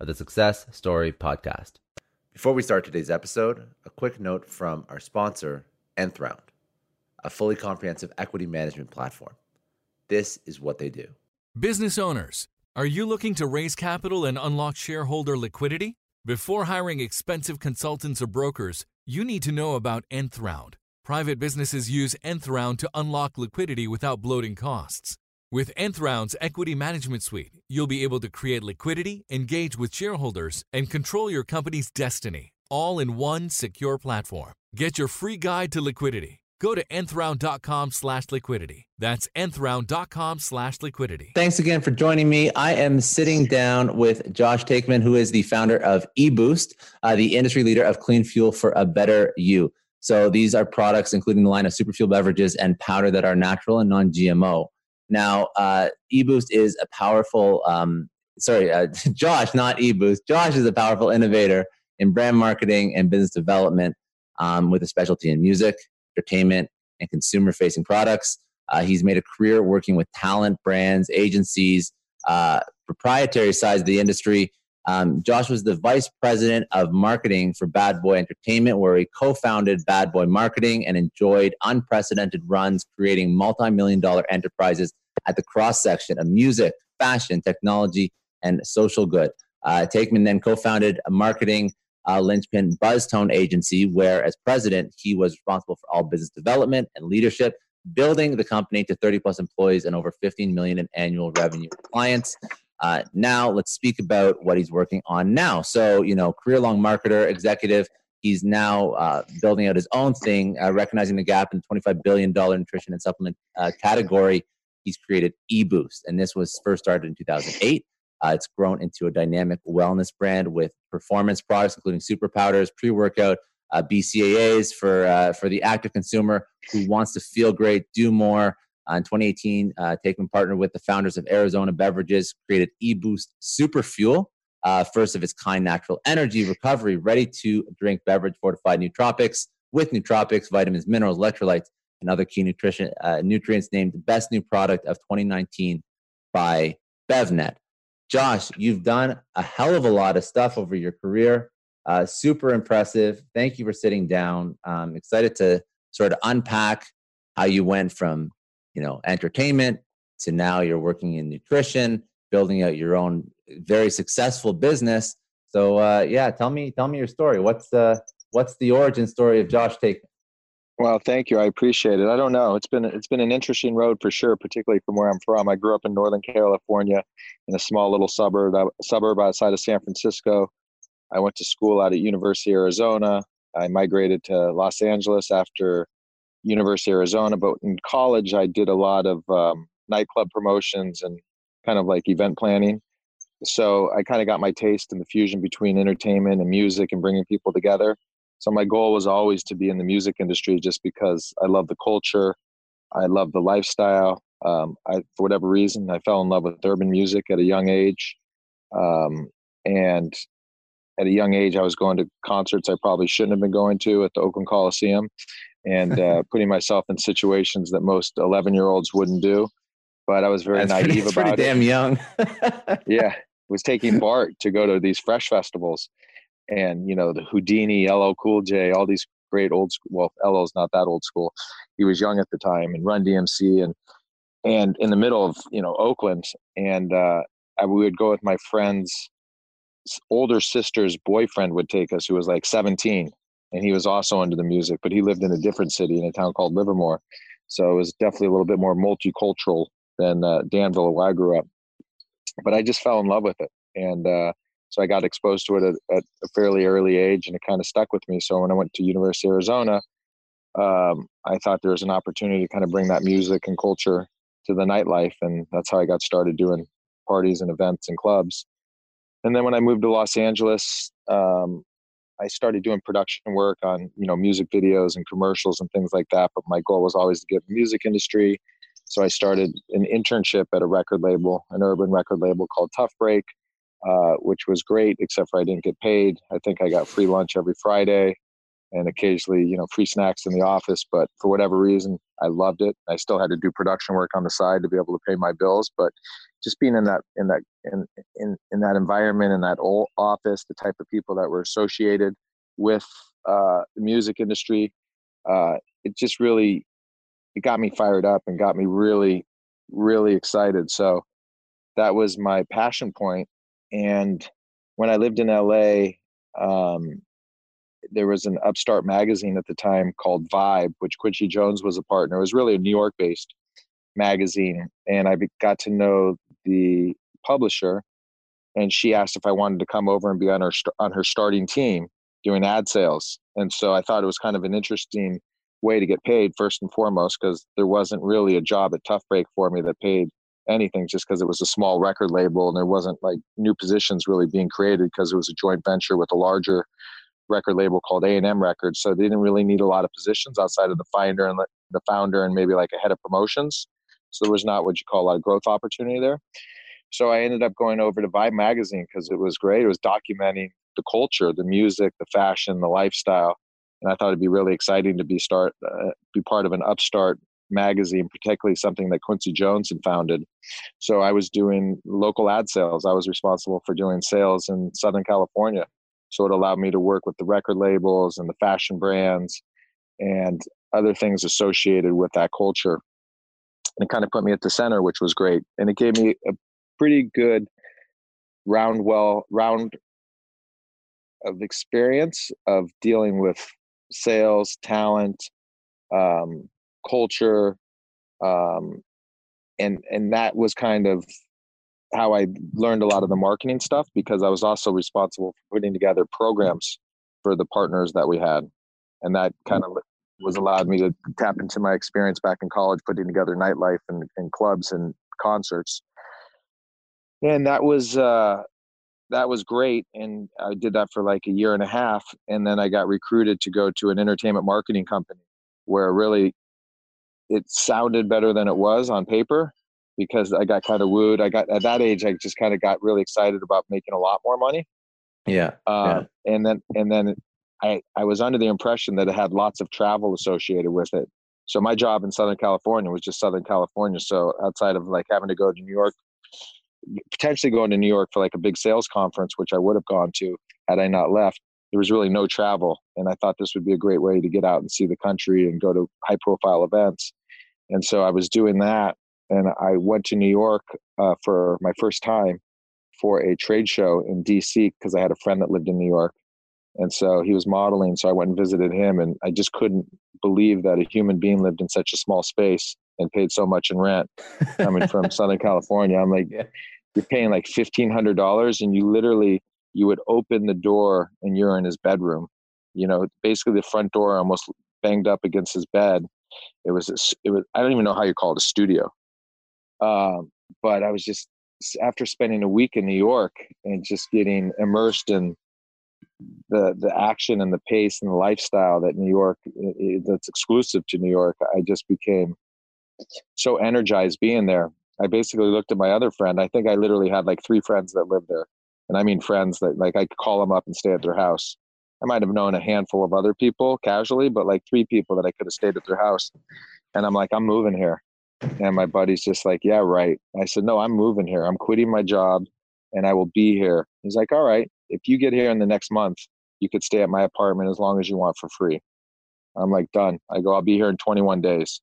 of the Success Story Podcast. Before we start today's episode, a quick note from our sponsor, Nth Round, a fully comprehensive equity management platform. This is what they do. Business owners, are you looking to raise capital and unlock shareholder liquidity? Before hiring expensive consultants or brokers, you need to know about Nth Round. Private businesses use Nth Round to unlock liquidity without bloating costs. With Nth Round's Equity Management Suite, you'll be able to create liquidity, engage with shareholders, and control your company's destiny, all in one secure platform. Get your free guide to liquidity. Go to nthround.com slash liquidity. That's nthround.com slash liquidity. Thanks again for joining me. I am sitting down with Josh Taekman, who is the founder of eBoost, uh, the industry leader of clean fuel for a better you. So these are products including the line of super fuel beverages and powder that are natural and non-GMO. Now, uh, eBoost is a powerful, um, sorry, uh, Josh, not eBoost. Josh is a powerful innovator in brand marketing and business development um, with a specialty in music, entertainment, and consumer facing products. Uh, he's made a career working with talent, brands, agencies, uh, proprietary sides of the industry. Um, Josh was the vice president of marketing for Bad Boy Entertainment, where he co founded Bad Boy Marketing and enjoyed unprecedented runs creating multi million dollar enterprises at the cross section of music, fashion, technology, and social good. Uh, Taekman then co founded a marketing uh, linchpin Buzztone agency, where as president, he was responsible for all business development and leadership, building the company to 30 plus employees and over 15 million in annual revenue clients. Uh, now let's speak about what he's working on now. So, you know, career long marketer, executive. He's now uh, building out his own thing, uh, recognizing the gap in the $25 billion nutrition and supplement uh, category he's created eBoost, and this was first started in 2008. Uh, it's grown into a dynamic wellness brand with performance products, including super powders, pre-workout, uh, BCAAs for uh, for the active consumer who wants to feel great, do more. Uh, in 2018, uh, Taekman partnered with the founders of Arizona Beverages, created eBoost Super Fuel, uh, first of its kind natural energy recovery, ready to drink beverage fortified nootropics with nootropics, vitamins, minerals, electrolytes, and other key nutrition uh, nutrients named best new product of 2019 by BevNet. Josh, you've done a hell of a lot of stuff over your career. Uh, super impressive. Thank you for sitting down. Excited to sort of unpack how you went from, you know, entertainment to now you're working in nutrition, building out your own very successful business. So uh, yeah, tell me tell me your story. What's uh, what's the origin story of Josh Taekman? Well, thank you. I appreciate it. I don't know. It's been it's been an interesting road for sure, particularly from where I'm from. I grew up in Northern California, in a small little suburb uh, suburb outside of San Francisco. I went to school out at University of Arizona. I migrated to Los Angeles after University of Arizona, but in college I did a lot of um, nightclub promotions and kind of like event planning. So I kind of got my taste in the fusion between entertainment and music and bringing people together. So my goal was always to be in the music industry just because I love the culture, I love the lifestyle, Um, I, for whatever reason, I fell in love with urban music at a young age. Um, and at a young age, I was going to concerts I probably shouldn't have been going to at the Oakland Coliseum and uh, putting myself in situations that most 11 year olds wouldn't do. But I was very That's naive pretty, about pretty it. damn young. yeah, was taking Bart to go to these fresh festivals, and you know the Whodini, LL Cool J, all these great old school. Well, LL's not that old school. He was young at the time, and Run DMC, and and in the middle of you know Oakland, and uh, I would go with my friend's older sister's boyfriend would take us, who was like 17, and he was also into the music, but he lived in a different city in a town called Livermore, so it was definitely a little bit more multicultural than uh, Danville, where I grew up. But I just fell in love with it, and uh, so I got exposed to it at, at, a fairly early age, and it kind of stuck with me. So when I went to University of Arizona, um, I thought there was an opportunity to kind of bring that music and culture to the nightlife, and that's how I got started doing parties and events and clubs. And then when I moved to Los Angeles, um, I started doing production work on you know music videos and commercials and things like that. But my goal was always to get the music industry. So I started an internship at a record label, an urban record label called Tough Break, uh, which was great, except for I didn't get paid. I think I got free lunch every Friday and occasionally, you know, free snacks in the office. But for whatever reason, I loved it. I still had to do production work on the side to be able to pay my bills. But just being in that in that in in, in that environment in that old office, the type of people that were associated with uh, the music industry, uh, it just really it got me fired up and got me really really excited. So that was my passion point. And when I lived in LA, um, there was an upstart magazine at the time called Vibe, which Quincy Jones was a partner. It was really a New York based magazine. And I got to know the publisher, and she asked if I wanted to come over and be on her, on her starting team doing ad sales. And so I thought it was kind of an interesting way to get paid, first and foremost, because there wasn't really a job at Tough Break for me that paid anything just because it was a small record label and there wasn't like new positions really being created because it was a joint venture with a larger record label called A&M Records. So they didn't really need a lot of positions outside of the finder and the founder and maybe like a head of promotions. So there was not what you call a lot of growth opportunity there. So I ended up going over to Vibe magazine because it was great. It was documenting the culture, the music, the fashion, the lifestyle, and I thought it'd be really exciting to be start uh, be part of an upstart magazine, particularly something that Quincy Jones had founded. So I was doing local ad sales. I was responsible for doing sales in Southern California so it allowed me to work with the record labels and the fashion brands and other things associated with that culture. And it kind of put me at the center, which was great. And it gave me a pretty good round well round of experience of dealing with sales, talent, um, culture, um, and and that was kind of how I learned a lot of the marketing stuff because I was also responsible for putting together programs for the partners that we had. And that kind of was allowed me to tap into my experience back in college, putting together nightlife and, and clubs and concerts. And that was, uh, that was great. And I did that for like a year and a half. And then I got recruited to go to an entertainment marketing company where really it sounded better than it was on paper because I got kind of wooed. I got at that age, I just kind of got really excited about making a lot more money. Yeah. Uh, yeah. And then and then I I was under the impression that it had lots of travel associated with it. So my job in Southern California was just Southern California. So outside of like having to go to New York, potentially going to New York for like a big sales conference, which I would have gone to had I not left, there was really no travel. And I thought this would be a great way to get out and see the country and go to high profile events. And so I was doing that and I went to New York uh, for my first time for a trade show in DC because I had a friend that lived in New York. And so he was modeling. So I went and visited him, and I just couldn't believe that a human being lived in such a small space and paid so much in rent coming from Southern California. I'm like, yeah. you're paying like $1,500, and you literally you would open the door and you're in his bedroom. You know, basically the front door almost banged up against his bed. It was, it was, I don't even know how you call it a studio. Um, but I was just after spending a week in New York and just getting immersed in the the action and the pace and the lifestyle that New York that's exclusive to New York. I just became so energized being there. I basically looked at my other friend. I think I literally had like three friends that lived there. And I mean friends that like I could call them up and stay at their house. I might have known a handful of other people casually, but like three people that I could have stayed at their house. And I'm like, I'm moving here. And my buddy's just like, Yeah, right. I said, No, I'm moving here. I'm quitting my job and I will be here. He's like, All right, if you get here in the next month, you could stay at my apartment as long as you want for free. I'm like, Done. I go, I'll be here in 21 days.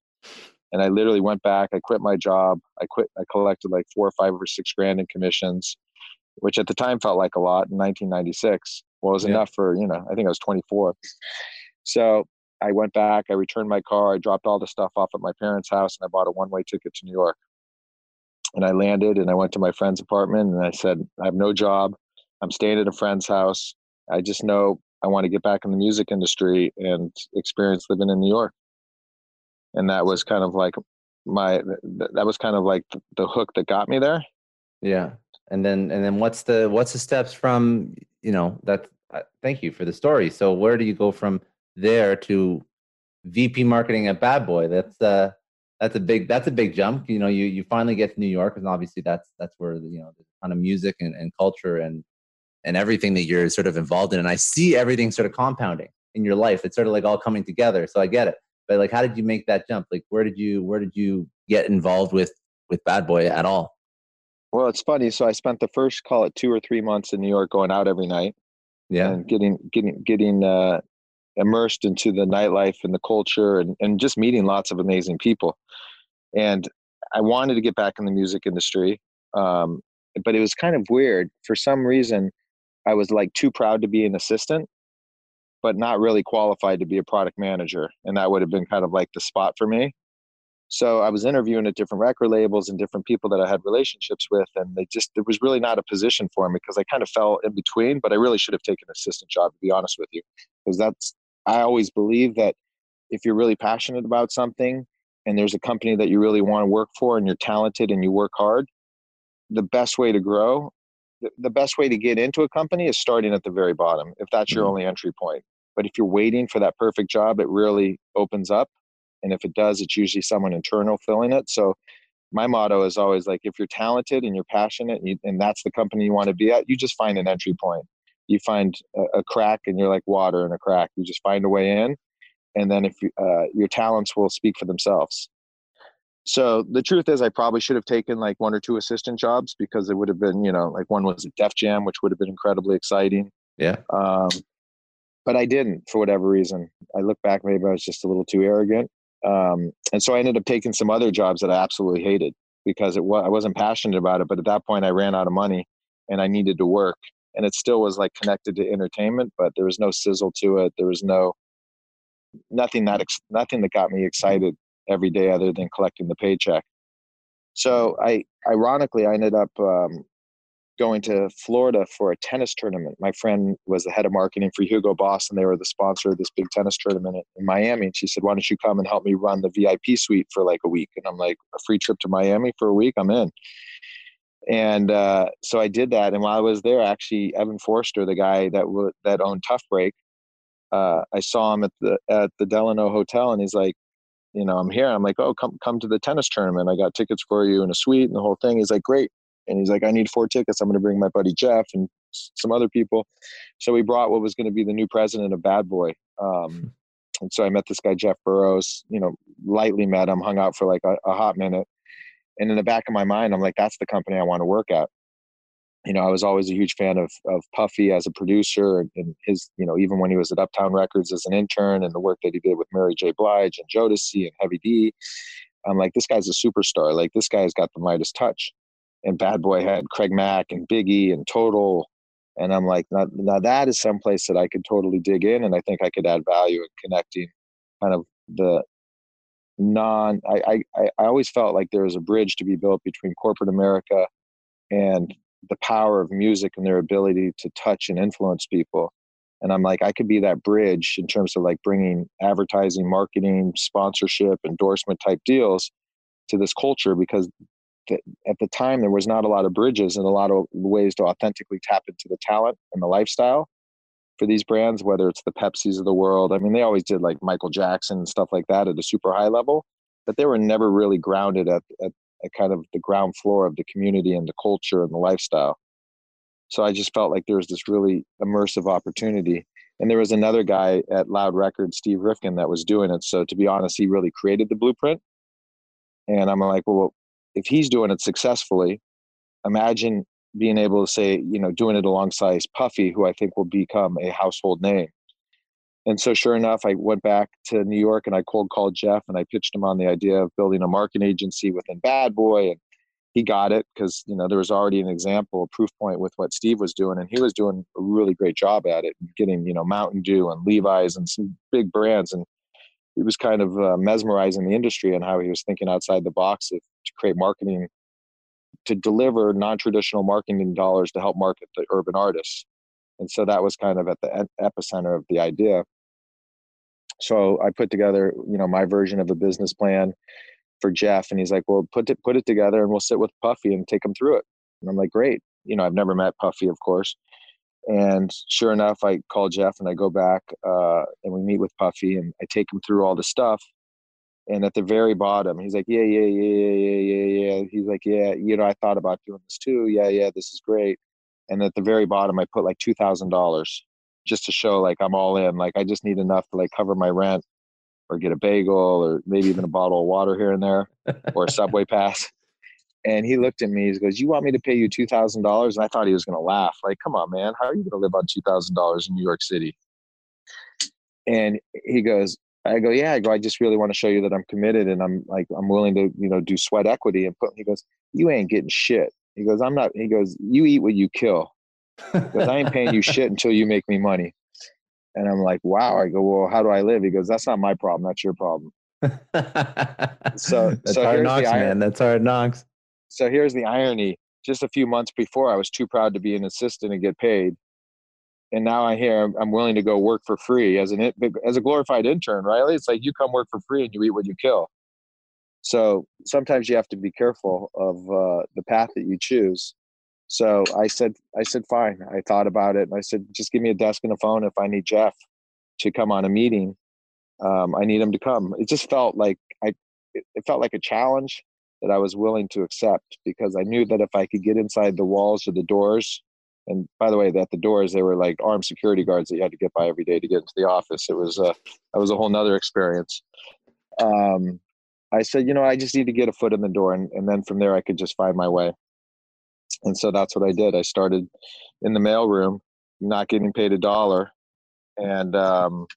And I literally went back. I quit my job. I quit. I collected like four or five or six grand in commissions, which at the time felt like a lot in 1996. Well, it was yeah. enough for, you know, I think I was 24. So I went back, I returned my car, I dropped all the stuff off at my parents' house, and I bought a one way ticket to New York. And I landed and I went to my friend's apartment and I said, I have no job. I'm staying at a friend's house. I just know I want to get back in the music industry and experience living in New York. And that was kind of like my, that was kind of like the hook that got me there. Yeah. And then, and then what's the, what's the steps from, you know, that, uh, thank you for the story. So where do you go from there to VP marketing at Bad Boy. That's uh that's a big that's a big jump. You know, you you finally get to New York, and obviously that's that's where you know the kind of music and, and culture and and everything that you're sort of involved in. And I see everything sort of compounding in your life. It's sort of like all coming together. So I get it. But like, how did you make that jump? Like, where did you where did you get involved with with Bad Boy at all? Well, it's funny. So I spent the first call it two or three months in New York, going out every night. Yeah, and getting getting getting uh, immersed into the nightlife and the culture and, and just meeting lots of amazing people. And I wanted to get back in the music industry. Um, but it was kind of weird. For some reason, I was like too proud to be an assistant, but not really qualified to be a product manager. And that would have been kind of like the spot for me. So I was interviewing at different record labels and different people that I had relationships with, and they just it was really not a position for me because I kind of fell in between. But I really should have taken an assistant job, to be honest with you, because that's I always believe that if you're really passionate about something and there's a company that you really want to work for and you're talented and you work hard, the best way to grow, the best way to get into a company is starting at the very bottom if that's your mm-hmm. only entry point. But if you're waiting for that perfect job, it really opens up. And if it does, it's usually someone internal filling it. So my motto is always like if you're talented and you're passionate and, you, and that's the company you want to be at, you just find an entry point. You find a, a, crack and you're like water in a crack. You just find a way in and then if you, uh, your talents will speak for themselves. So the truth is i probably should have taken like one or two assistant jobs because it would have been you know like one was at def jam which would have been incredibly exciting. Yeah. Um, but i didn't for whatever reason. I look back maybe i was just a little too arrogant um, and so i ended up taking some other jobs that i absolutely hated because it was i wasn't passionate about it but at that point i ran out of money and i needed to work and it still was like connected to entertainment but there was no sizzle to it there was no nothing that nothing that got me excited every day other than collecting the paycheck. So i ironically i ended up um, going to florida for a tennis tournament my friend was the head of marketing for hugo boss and they were the sponsor of this big tennis tournament in miami and she said why don't you come and help me run the vip suite for like a week and i'm like a free trip to miami for a week i'm in and uh, so I did that. And while I was there, actually, Evan Forster, the guy that w- that owned Tough Break, uh, I saw him at the at the Delano Hotel, and he's like, you know, I'm here. I'm like, oh, come come to the tennis tournament. I got tickets for you and a suite and the whole thing. He's like, great. And he's like, I need four tickets. I'm going to bring my buddy Jeff and some other people. So we brought what was going to be the new president of Bad Boy. Um, hmm. and so I met this guy Jeff Burrows. You know, lightly met him, hung out for like a, a hot minute and in the back of my mind i'm like that's the company i want to work at you know i was always a huge fan of of puffy as a producer and his you know even when he was at uptown records as an intern and the work that he did with mary j blige and jodeci and heavy d i'm like this guy's a superstar like this guy's got the midas touch and bad boy had craig mack and biggie and total. And i'm like now, now that is someplace that i could totally dig in and i think i could add value in connecting kind of the non I, I i always felt like there was a bridge to be built between corporate america and the power of music and their ability to touch and influence people. And i'm like i could be that bridge in terms of like bringing advertising marketing sponsorship endorsement type deals to this culture because at the time there was not a lot of bridges and a lot of ways to authentically tap into the talent and the lifestyle for these brands, whether it's the Pepsis of the world. I mean, they always did like Michael Jackson and stuff like that at a super high level. but they were never really grounded at, at, at kind of the ground floor of the community and the culture and the lifestyle. So I just felt like there was this really immersive opportunity. And there was another guy at Loud Records, Steve Rifkin, that was doing it. So to be honest, he really created the blueprint. And I'm like, well, if he's doing it successfully, imagine being able to say, you know, doing it alongside Puffy, who I think will become a household name. And so, sure enough, I went back to New York and I cold called Jeff and I pitched him on the idea of building a marketing agency within Bad Boy. And he got it because, you know, there was already an example, a proof point with what Steve was doing. And he was doing a really great job at it, getting, you know, Mountain Dew and Levi's and some big brands. And it was kind of uh, mesmerizing the industry and how he was thinking outside the box of, to create marketing to deliver non-traditional marketing dollars to help market the urban artists. And so that was kind of at the epicenter of the idea. So i put together you know my version of a business plan for jeff and he's like well put it put it together and we'll sit with puffy and take him through it. And i'm like great. You know i've never met puffy of course and sure enough i call jeff and i go back uh, and we meet with puffy and i take him through all the stuff and at the very bottom, he's like, yeah, yeah, yeah, yeah, yeah, yeah. He's like, yeah, you know, I thought about doing this too. Yeah, yeah, this is great. And at the very bottom, I put like two thousand dollars just to show like I'm all in. Like I just need enough to like cover my rent, or get a bagel, or maybe even a bottle of water here and there, or a subway pass. And he looked at me. He goes, "You want me to pay you two thousand dollars?" And I thought he was going to laugh. Like, come on, man, how are you going to live on two thousand dollars in New York City? And he goes, I go, yeah. I go, I just really want to show you that I'm committed and I'm like, I'm willing to, you know, do sweat equity. And put, he goes, you ain't getting shit. He goes, I'm not. He goes, you eat what you kill. Because I ain't paying you shit until you make me money. And I'm like, wow. I go, well, how do I live? He goes, that's not my problem. That's your problem. so that's so hard knocks, man. That's hard knocks. So here's the irony. Just a few months before, I was too proud to be an assistant and get paid and now I hear I'm willing to go work for free as an as a glorified intern, right? It's like you come work for free and you eat what you kill. So sometimes you have to be careful of uh, the path that you choose. So I said, I said, fine. I thought about it, and I said, just give me a desk and a phone if I need Jeff to come on a meeting. Um, I need him to come. It just felt like I, it felt like a challenge that I was willing to accept because I knew that if I could get inside the walls or the doors and by the way, at the doors they were like armed security guards that you had to get by every day to get into the office. It was uh, that was a whole nother experience. Um, I said, you know, I just need to get a foot in the door, and, and then from there I could just find my way. And so that's what I did. I started in the mailroom, not getting paid a dollar, and um,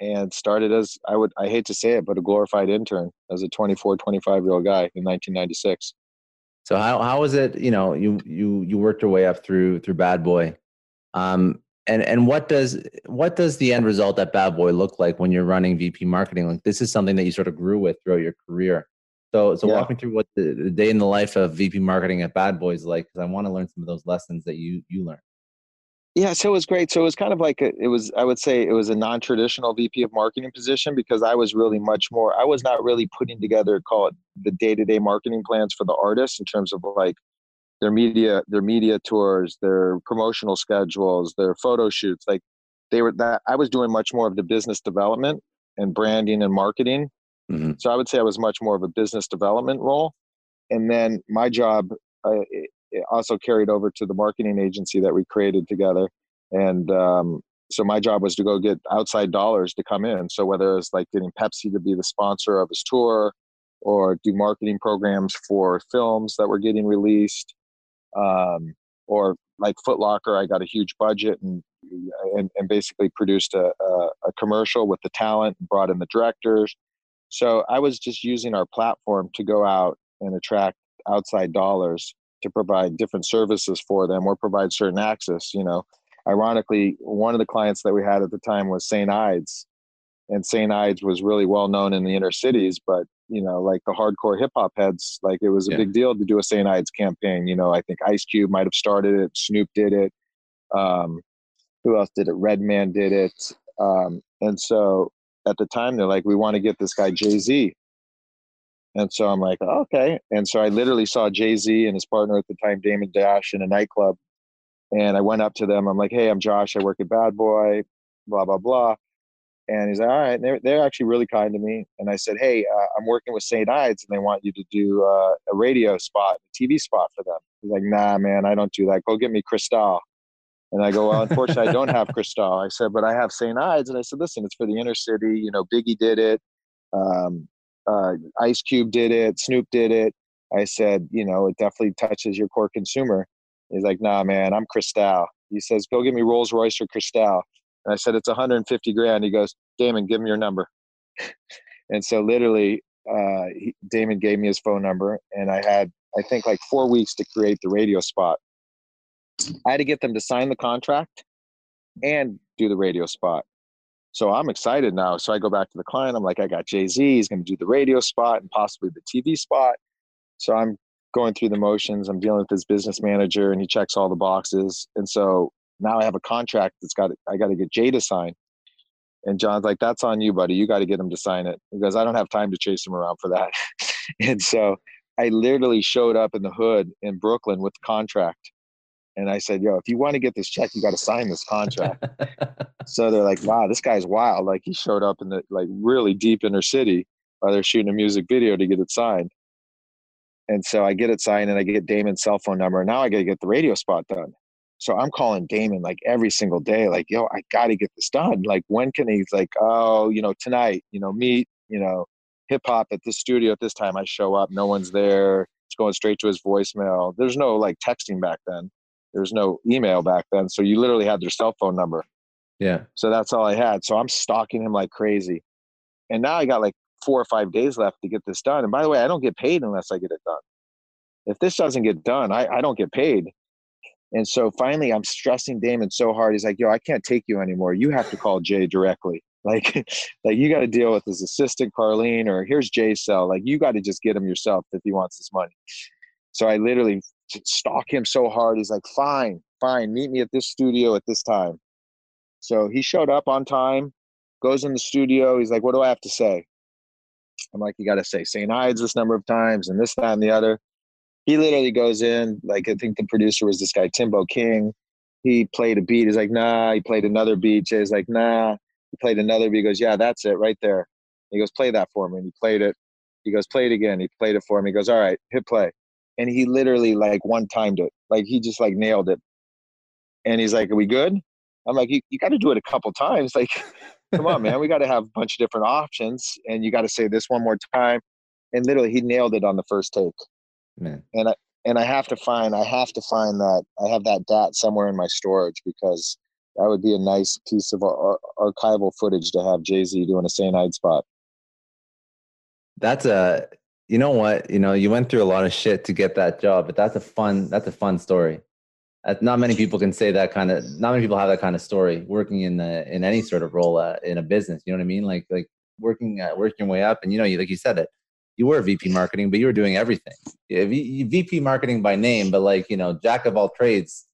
and started as I would I hate to say it, but a glorified intern as a 24, 25 year old guy in 1996. So how how was it? You know, you you you worked your way up through through Bad Boy, um, and and what does what does the end result at Bad Boy look like when you're running VP marketing? Like this is something that you sort of grew with throughout your career. So so yeah. walk me through what the, the, day in the life of VP marketing at Bad Boy is like, because I want to learn some of those lessons that you you learned. Yeah, so it was great. So it was kind of like a, it was. I would say it was a non-traditional VP of marketing position because I was really much more. I was not really putting together call it the day-to-day marketing plans for the artists in terms of like their media, their media tours, their promotional schedules, their photo shoots. Like they were that I was doing much more of the business development and branding and marketing. Mm-hmm. So I would say I was much more of a business development role. And then my job, uh, also carried over to the marketing agency that we created together. And um, so my job was to go get outside dollars to come in. So whether it's like getting Pepsi to be the sponsor of his tour, or do marketing programs for films that were getting released, um, or like Footlocker, I got a huge budget and and, and basically produced a, a, a commercial with the talent, and brought in the directors. So I was just using our platform to go out and attract outside dollars to provide different services for them or provide certain access. You know, ironically, one of the clients that we had at the time was St. Ides, and St. Ides was really well known in the inner cities, but you know, like the hardcore hip hop heads, like it was a yeah. big deal to do a St. Ides campaign. You know, I think Ice Cube might have started it, Snoop did it. Um, who else did it? Redman did it. Um, and so at the time, they're like, we want to get this guy Jay Z and so I'm like, oh, okay. And so I literally saw Jay Z and his partner at the time, Damon Dash, in a nightclub. And I went up to them. I'm like, hey, I'm Josh. I work at Bad Boy, blah, blah, blah. And he's like, all right. They're, they're actually really kind to me. And I said, hey, uh, I'm working with St. Ides and they want you to do uh, a radio spot, a TV spot for them. He's like, nah, man, I don't do that. Go get me Cristal. And I go, well, unfortunately, I don't have Cristal. I said, but I have St. Ides. And I said, listen, it's for the inner city. You know, Biggie did it. Um, uh, Ice Cube did it. Snoop did it. I said, you know, it definitely touches your core consumer. He's like, nah, man, I'm Cristal. He says, go get me Rolls Royce or Cristal. And I said, it's 150 grand. He goes, Damon, give me your number. and so literally, uh, he, Damon gave me his phone number, and I had, I think, like four weeks to create the radio spot. I had to get them to sign the contract and do the radio spot. So I'm excited now. So I go back to the client. I'm like, I got Jay Z. He's going to do the radio spot and possibly the TV spot. So I'm going through the motions. I'm dealing with his business manager, and he checks all the boxes. And so now I have a contract that's got I got to get Jay to sign. And John's like, "That's on you, buddy. You got to get him to sign it." Goes, "I don't have time to chase him around for that." and so I literally showed up in the hood in Brooklyn with the contract. And I said, "Yo, if you want to get this check, you got to sign this contract." so they're like, "Wow, this guy's wild!" Like he showed up in the like really deep inner city while they're shooting a music video to get it signed. And so I get it signed and I get Damon's cell phone number. Now I got to get the radio spot done. So I'm calling Damon like every single day, like, yo, I got to get this done. Like, when can he, like, oh, you know, tonight, you know, meet, you know, hip hop at this studio at this time. I show up, no one's there. It's going straight to his voicemail. There's no like texting back then. There's no email back then. So you literally had their cell phone number. Yeah. So that's all I had. So I'm stalking him like crazy. And now I got like four or five days left to get this done. And by the way, I don't get paid unless I get it done. If this doesn't get done, I, I don't get paid. And so finally, I'm stressing Damon so hard. He's like, "Yo, I can't take you anymore. You have to call Jay directly. Like, like you got to deal with his assistant Carlene, or here's Jay's cell. Like, you got to just get him yourself if he wants his money." So I literally stalk him so hard. He's like, "Fine, fine. Meet me at this studio at this time." So he showed up on time. Goes in the studio. He's like, "What do I have to say?" I'm like, "You got to say St. Ides this number of times, and this, that, and the other." he literally goes in like I think the producer was this guy Timbo King. He played a beat. He's like, nah. He played another beat. Jay's like, nah. He played another beat. He goes, yeah, that's it right there. He goes, play that for me. And he played it. He goes, play it again. He played it for me. He goes, all right, hit play. And he literally like one timed it. Like he just like nailed it. And he's like, are we good? I'm like, you, you got to do it a couple times. Like, come on, man. We got to have a bunch of different options. And you got to say this one more time. And literally, he nailed it on the first take man. And I and I have to find I have to find that I have that DAT somewhere in my storage because that would be a nice piece of ar- archival footage to have Jay Z doing a St. Ides spot. That's a you know what you know you went through a lot of shit to get that job, but that's a fun that's a fun story. Not many people can say that kind of. Not many people have that kind of story working in the in any sort of role uh, in a business. You know what I mean? Like like working uh, working your way up, and you know, you like you said it you were VP marketing, but you were doing everything. Yeah, VP marketing by name, but like you know, jack of all trades.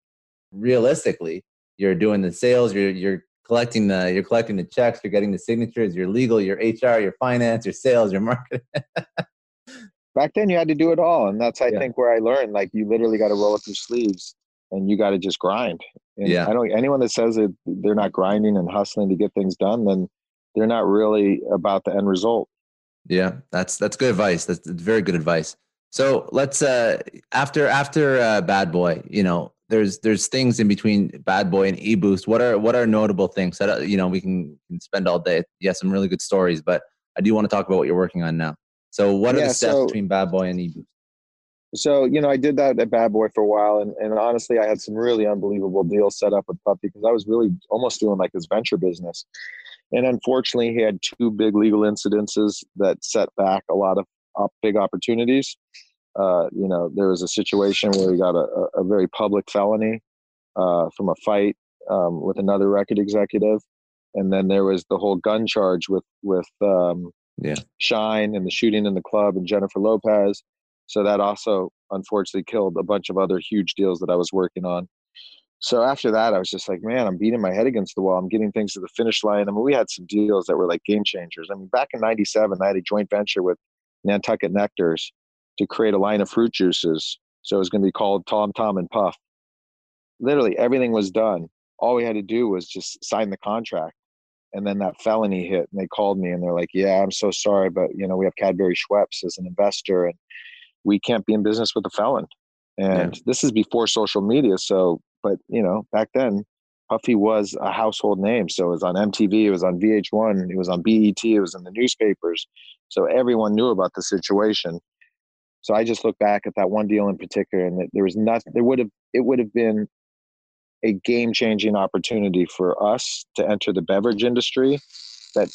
Realistically, you're doing the sales. You're you're collecting the you're collecting the checks. You're getting the signatures. Your legal, your HR, your finance, your sales, your marketing. Back then, you had to do it all, and that's I yeah. think where I learned. Like you literally got to roll up your sleeves, and you got to just grind. And yeah. I don't anyone that says that they're not grinding and hustling to get things done, then they're not really about the end result. Yeah, that's that's good advice. That's, very good advice. So let's uh after after uh, Bad Boy, you know, there's there's things in between Bad Boy and E Boost. What are what are notable things that you know we can, can spend all day? Yeah, some really good stories, but I do want to talk about what you're working on now. So what are yeah, the steps so, between Bad Boy and E Boost? So you know, I did that at Bad Boy for a while, and, and honestly, I had some really unbelievable deals set up with Puffy because I was really almost doing like this venture business. And unfortunately, he had two big legal incidences that set back a lot of op- big opportunities. Uh, you know, there was a situation where he got a, a very public felony uh, from a fight um, with another record executive, and then there was the whole gun charge with with um, yeah. Shyne and the shooting in the club and Jennifer Lopez. So that also unfortunately killed a bunch of other huge deals that I was working on so after that, I was just like, man, I'm beating my head against the wall. I'm getting things to the finish line. I mean, we had some deals that were like game changers. I mean, back in '97, I had a joint venture with Nantucket Nectars to create a line of fruit juices. So it was going to be called Tom, Tom, and Puff. Literally everything was done. All we had to do was just sign the contract. And then that felony hit and they called me and they're like yeah i'm so sorry but you know we have cadbury schweppes as an investor and we can't be in business with a felon. And yeah. this is before social media so but you know back then puffy was a household name. So it was on mtv it was on vh1 it was on bet it was in the newspapers. So everyone knew about the situation. So i just look back at that one deal in particular and there was nothing there would have it would have been a game changing opportunity for us to enter the beverage industry that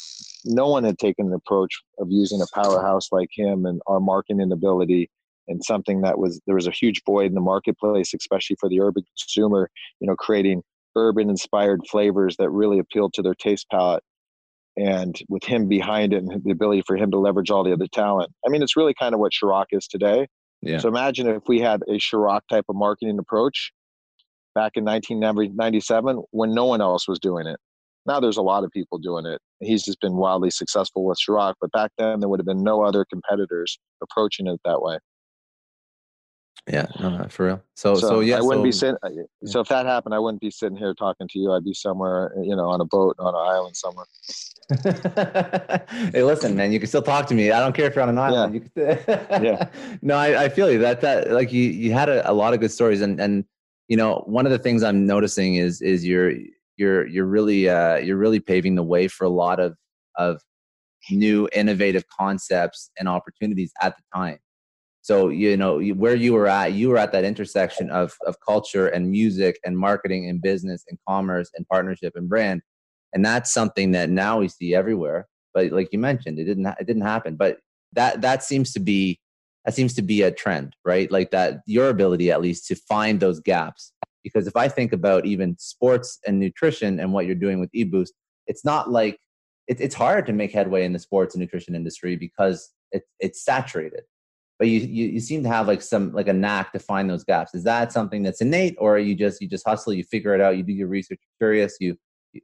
no one had taken the approach of using a powerhouse like him and our marketing ability and something that was there was a huge void in the marketplace especially for the urban consumer you know creating urban inspired flavors that really appealed to their taste palette and with him behind it and the ability for him to leverage all the other talent i mean it's really kind of what Ciroc is today yeah. so imagine if we had a Ciroc type of marketing approach back in 1997 when no one else was doing it. Now there's a lot of people doing it. He's just been wildly successful with Ciroc, but back then there would have been no other competitors approaching it that way. Yeah, no, for real. So, so, so yeah, I wouldn't so, be sitting. Uh, yeah. So if that happened, I wouldn't be sitting here talking to you. I'd be somewhere, you know, on a boat on an island somewhere. hey, listen, man, you can still talk to me. I don't care if you're on an island. Yeah. You can, yeah. No, I, I feel you. That that like you you had a, a lot of good stories, and and you know, one of the things I'm noticing is is you're you're you're really uh, you're really paving the way for a lot of of new innovative concepts and opportunities at the time. So you know where you were at, you were at that intersection of of culture and music and marketing and business and commerce and partnership and brand, and that's something that now we see everywhere. But like you mentioned, it didn't it didn't happen. But that that seems to be that seems to be a trend, right? Like that, your ability at least to find those gaps. Because if I think about even sports and nutrition and what you're doing with eBoost, it's not like it, it's hard to make headway in the sports and nutrition industry because it, it's saturated. But you, you you seem to have like some like a knack to find those gaps. Is that something that's innate, or are you just you just hustle, you figure it out, you do your research, you're curious, you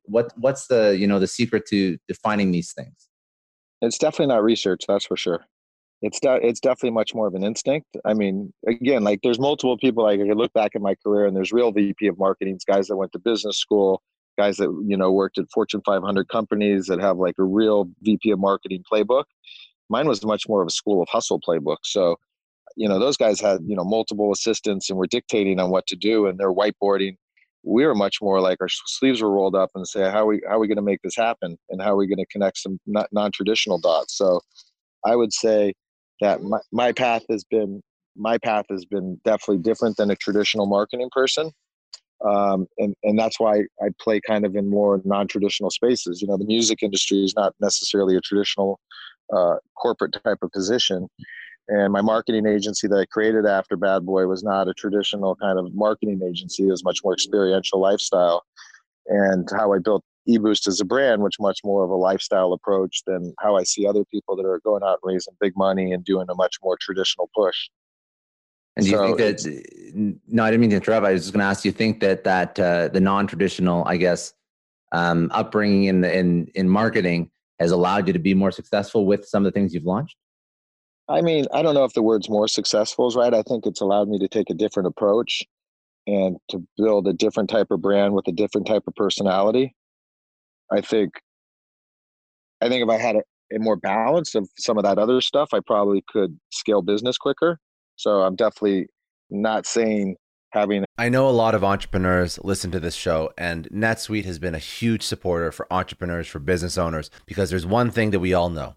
what what's the you know the secret to defining these things? It's definitely not research, that's for sure it's de- it's definitely much more of an instinct. I mean, again, like there's multiple people. Like I could look back at my career, and there's real VP of marketing guys that went to business school, guys that you know worked at Fortune 500 companies that have like a real VP of marketing playbook. Mine was much more of a school of hustle playbook. So, you know, those guys had you know multiple assistants and were dictating on what to do, and they're whiteboarding. We were much more like our sleeves were rolled up and say, how are we how are we going to make this happen, and how are we going to connect some non traditional dots. So, I would say that my, my path has been my path has been definitely different than a traditional marketing person um, and and that's why I play kind of in more non-traditional spaces. You know, the music industry is not necessarily a traditional uh, corporate type of position, and my marketing agency that I created after Bad Boy was not a traditional kind of marketing agency. It was much more experiential lifestyle, and how I built eBoost as a brand, which much more of a lifestyle approach than how I see other people that are going out and raising big money and doing a much more traditional push. And do so you think that? No, I didn't mean to interrupt. I was just going to ask. Do you think that that uh, the non-traditional, I guess, um, upbringing in the in in marketing has allowed you to be more successful with some of the things you've launched? I mean, I don't know if the word's more successful is right. I think it's allowed me to take a different approach and to build a different type of brand with a different type of personality. I think I think if I had a, a more balance of some of that other stuff, I probably could scale business quicker. So I'm definitely not saying having I know a lot of entrepreneurs listen to this show and NetSuite has been a huge supporter for entrepreneurs for business owners because there's one thing that we all know.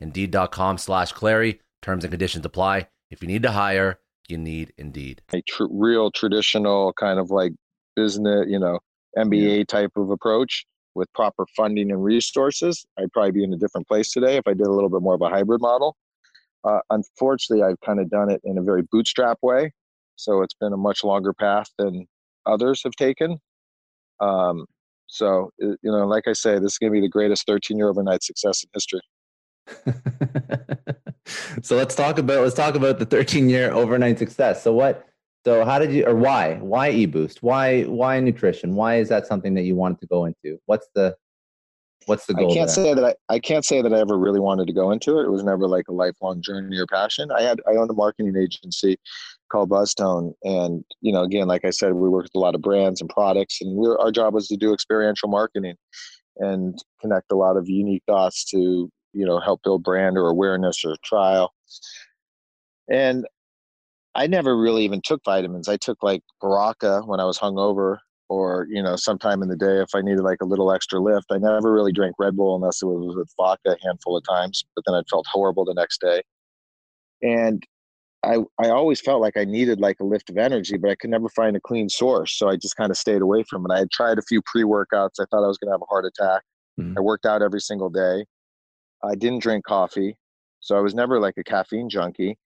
Indeed.com slash Clary. Terms and conditions apply. If you need to hire, you need Indeed. A tr- real traditional kind of like business, you know, MBA type of approach with proper funding and resources, I'd probably be in a different place today if I did a little bit more of a hybrid model. Uh, unfortunately, I've kind of done it in a very bootstrap way. So it's been a much longer path than others have taken. Um, so, you know, like I say, this is going to be the greatest 13 year overnight success in history. so let's talk about let's talk about the 13 year overnight success. So what so how did you or why? Why eBoost? Why why nutrition? Why is that something that you wanted to go into? What's the what's the goal? I can't there? say that I, I can't say that I ever really wanted to go into it. It was never like a lifelong journey or passion. I had I owned a marketing agency called Buzztone, and you know, again, like I said, we worked with a lot of brands and products, and we were, our job was to do experiential marketing and connect a lot of unique dots to you know help build brand or awareness or trial. And I never really even took vitamins. I took like Berocca when I was hungover, or you know, sometime in the day if I needed like a little extra lift. I never really drank Red Bull unless it was with vodka a handful of times, but then I felt horrible the next day. And I I always felt like I needed like a lift of energy, but I could never find a clean source. So I just kind of stayed away from it. I had tried a few pre workouts. I thought I was going to have a heart attack. Mm-hmm. I worked out every single day. I didn't drink coffee, so I was never like a caffeine junkie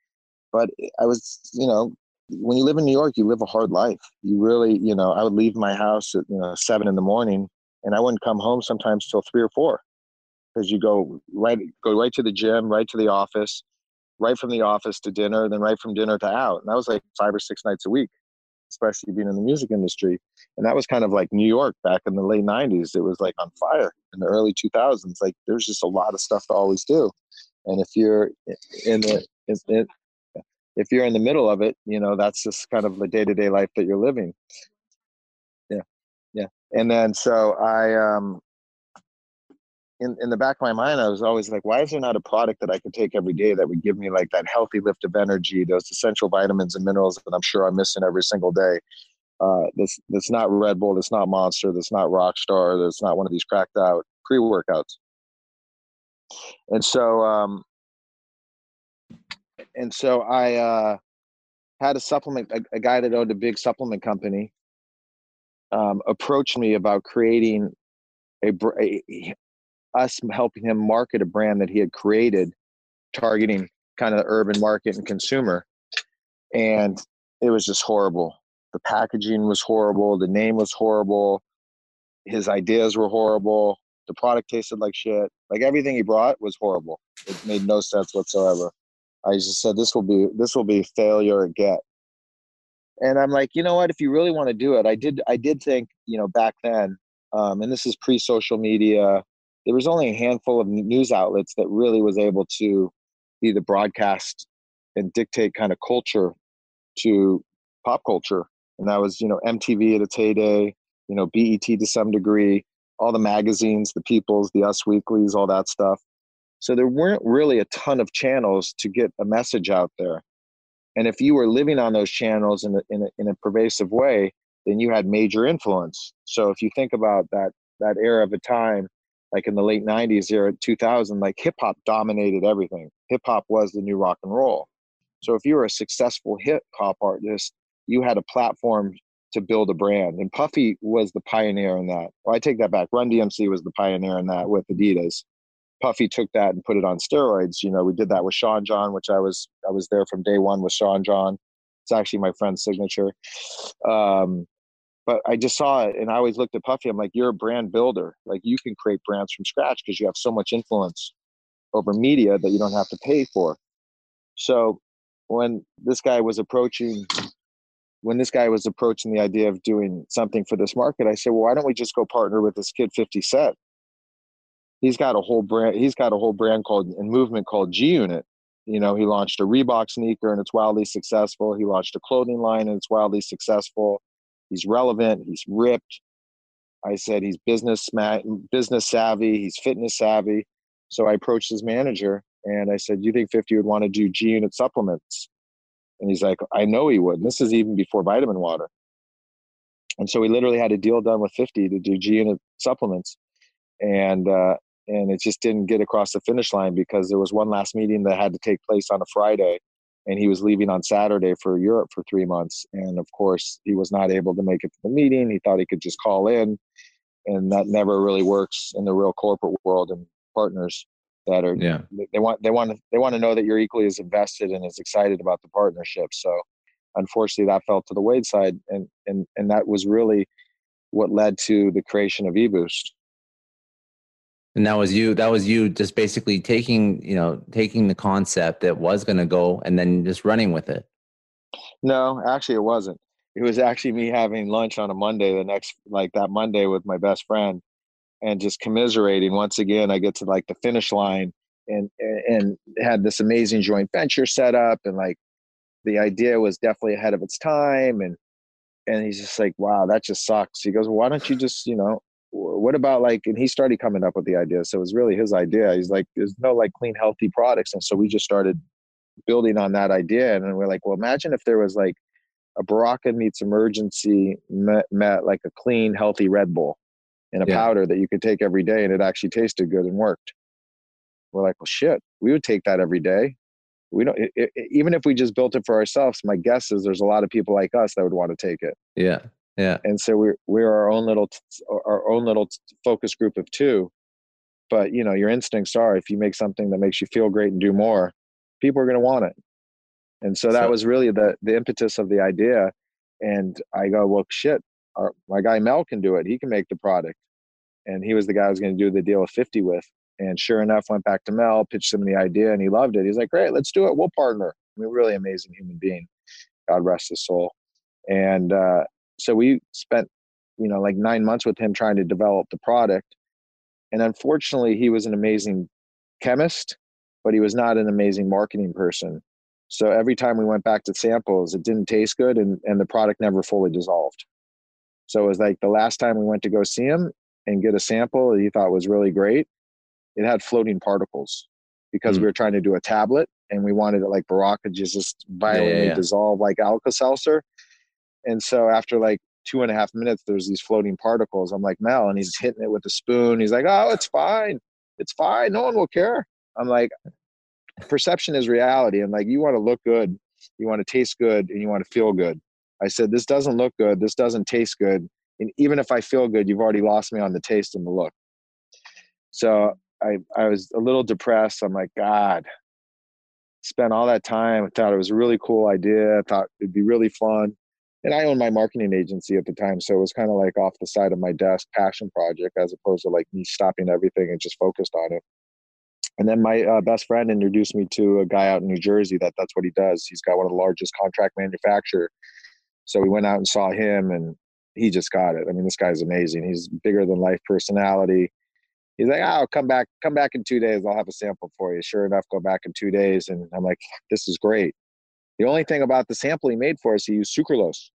but I was, you know, when you live in New York, you live a hard life. You really, you know, I would leave my house at you know seven in the morning, and I wouldn't come home sometimes till three or four, because you go right go right to the gym, right to the office, right from the office to dinner, then right from dinner to out, and that was like five or six nights a week, especially being in the music industry, and that was kind of like New York back in the late '90s. It was like on fire in the early 2000s. Like there's just a lot of stuff to always do, and if you're in the if you're in the middle of it, you know, that's just kind of the day to day life that you're living. Yeah. Yeah. And then so I, um, in, in the back of my mind, I was always like, why is there not a product that I could take every day that would give me like that healthy lift of energy, those essential vitamins and minerals that I'm sure I'm missing every single day? Uh, this that's not Red Bull, that's not Monster, that's not Rockstar, that's not one of these cracked out pre workouts. And so um, and so I uh, had a supplement. A, a, guy that owned a big supplement company um, approached me about creating a, a, us helping him market a brand that he had created, targeting kind of the urban market and consumer, and it was just horrible. The packaging was horrible. The name was horrible. His ideas were horrible. The product tasted like shit. Like everything he brought was horrible. It made no sense whatsoever. I just said this will be this will be failure or get. And I'm like, you know what? If you really want to do it, I did. I did think, you know, back then, um, and this is pre-social media. There was only a handful of news outlets that really was able to be the broadcast and dictate kind of culture to pop culture, and that was, you know, MTV at its heyday, you know, BET to some degree, all the magazines, the People's, the Us Weeklies, all that stuff. So there weren't really a ton of channels to get a message out there. And if you were living on those channels in a, in a, in a pervasive way, then you had major influence. So if you think about that that era of a time, like in the late '90s, era 2000, like hip hop dominated everything. Hip hop was the new rock and roll. So if you were a successful hip hop artist, you had a platform to build a brand. And Puffy was the pioneer in that. Well, I take that back. Run DMC was the pioneer in that with Adidas. Puffy took that and put it on steroids. You know, we did that with Sean John, which I was I was there from day one with Sean John. It's actually my friend's signature. Um, but I just saw it, and I always looked at Puffy. I'm like, you're a brand builder. Like you can create brands from scratch because you have so much influence over media that you don't have to pay for. So when this guy was approaching when this guy was approaching the idea of doing something for this market, I said, well, why don't we just go partner with this kid 50 Cent? he's got a whole brand. He's got a whole brand called and movement called G Unit. You know, he launched a Reebok sneaker and it's wildly successful. He launched a clothing line and it's wildly successful. He's relevant. He's ripped. I said he's business business savvy. He's fitness savvy. So I approached his manager and I said, "Do you think 50 would want to do G Unit supplements?" And he's like, "I know he would." And this is even before vitamin water. And so we literally had a deal done with 50 to do G Unit supplements, and uh, and it just didn't get across the finish line because there was one last meeting that had to take place on a Friday, and he was leaving on Saturday for Europe for three months. And of course, he was not able to make it to the meeting. He thought he could just call in, and that never really works in the real corporate world and partners that are yeah they want they want to they want to know that you're equally as invested and as excited about the partnership so unfortunately that fell to the wayside and and and that was really what led to the creation of eBoost and that was you that was you just basically taking you know taking the concept that was going to go and then just running with it. No actually it wasn't. It was actually me having lunch on a monday the next like that monday with my best friend and just commiserating. Once again i get to like the finish line and and had this amazing joint venture set up and like the idea was definitely ahead of its time and and he's just like wow that just sucks. He goes well, why don't you just you know what about like and he started coming up with the idea so it was really his idea. He's like there's no like clean healthy products and so we just started building on that idea and we're like well imagine if there was like a Berocca meets Emergen-C met, met like a clean healthy red bull in a yeah. powder that you could take every day and it actually tasted good and worked. We're like well shit we would take that every day. We don't it, it, even if we just built it for ourselves my guess is there's a lot of people like us that would want to take it. Yeah yeah. And so we're we're our own little our own little focus group of two. But you know, your instincts are if you make something that makes you feel great and do more, people are going to want it. And so that so, was really the the impetus of the idea. And I go, well, shit, our, my guy Mel can do it. He can make the product. And he was the guy I was going to do the deal of 50 with. And sure enough, went back to Mel, pitched him the idea, and he loved it. He's like, great, let's do it. We'll partner. I mean, really amazing human being. God rest his soul. And uh, so we spent you know like nine months with him trying to develop the product and unfortunately he was an amazing chemist but he was not an amazing marketing person so every time we went back to samples it didn't taste good and, and the product never fully dissolved so it was like the last time we went to go see him and get a sample that he thought was really great it had floating particles because mm. we were trying to do a tablet and we wanted it like Berocca just violently yeah, yeah, yeah. dissolve like Alka Seltzer. And so after like two and a half minutes, there's these floating particles. I'm like, Mel, and he's hitting it with a spoon. He's like, oh, it's fine. It's fine. No one will care. I'm like, perception is reality. And like, you want to look good, you want to taste good, and you want to feel good. I said, this doesn't look good. This doesn't taste good. And even if I feel good, you've already lost me on the taste and the look. So I, I was a little depressed. I'm like, God, spent all that time. I thought it was a really cool idea. I thought it'd be really fun and I owned my marketing agency at the time, so it was kind of like off the side of my desk, passion project, as opposed to like me stopping everything and just focused on it. And then my uh, best friend introduced me to a guy out in New Jersey that that's what he does. He's got one of the largest contract manufacturer. So we went out and saw him, and he just got it. I mean, this guy's amazing. He's bigger than life personality. He's like, "Oh, come back, come back in two days. I'll have a sample for you." Sure enough, go back in two days, and I'm like, "This is great." The only thing about the sample he made for us, he used sucralose.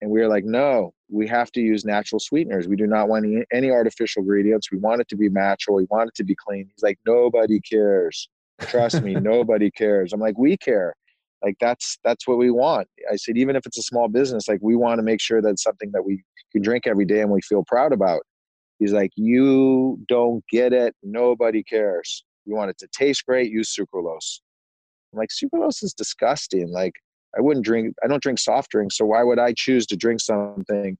And we were like, no, we have to use natural sweeteners. We do not want any, any artificial ingredients. We want it to be natural. We want it to be clean. He's like, nobody cares. Trust me, nobody cares. I'm like, we care. Like that's that's what we want. I said, even if it's a small business, like we want to make sure that's something that we can drink every day and we feel proud about. He's like, you don't get it. Nobody cares. You want it to taste great. Use sucralose. I'm like, sucralose is disgusting. Like, I wouldn't drink. I don't drink soft drinks, so why would I choose to drink something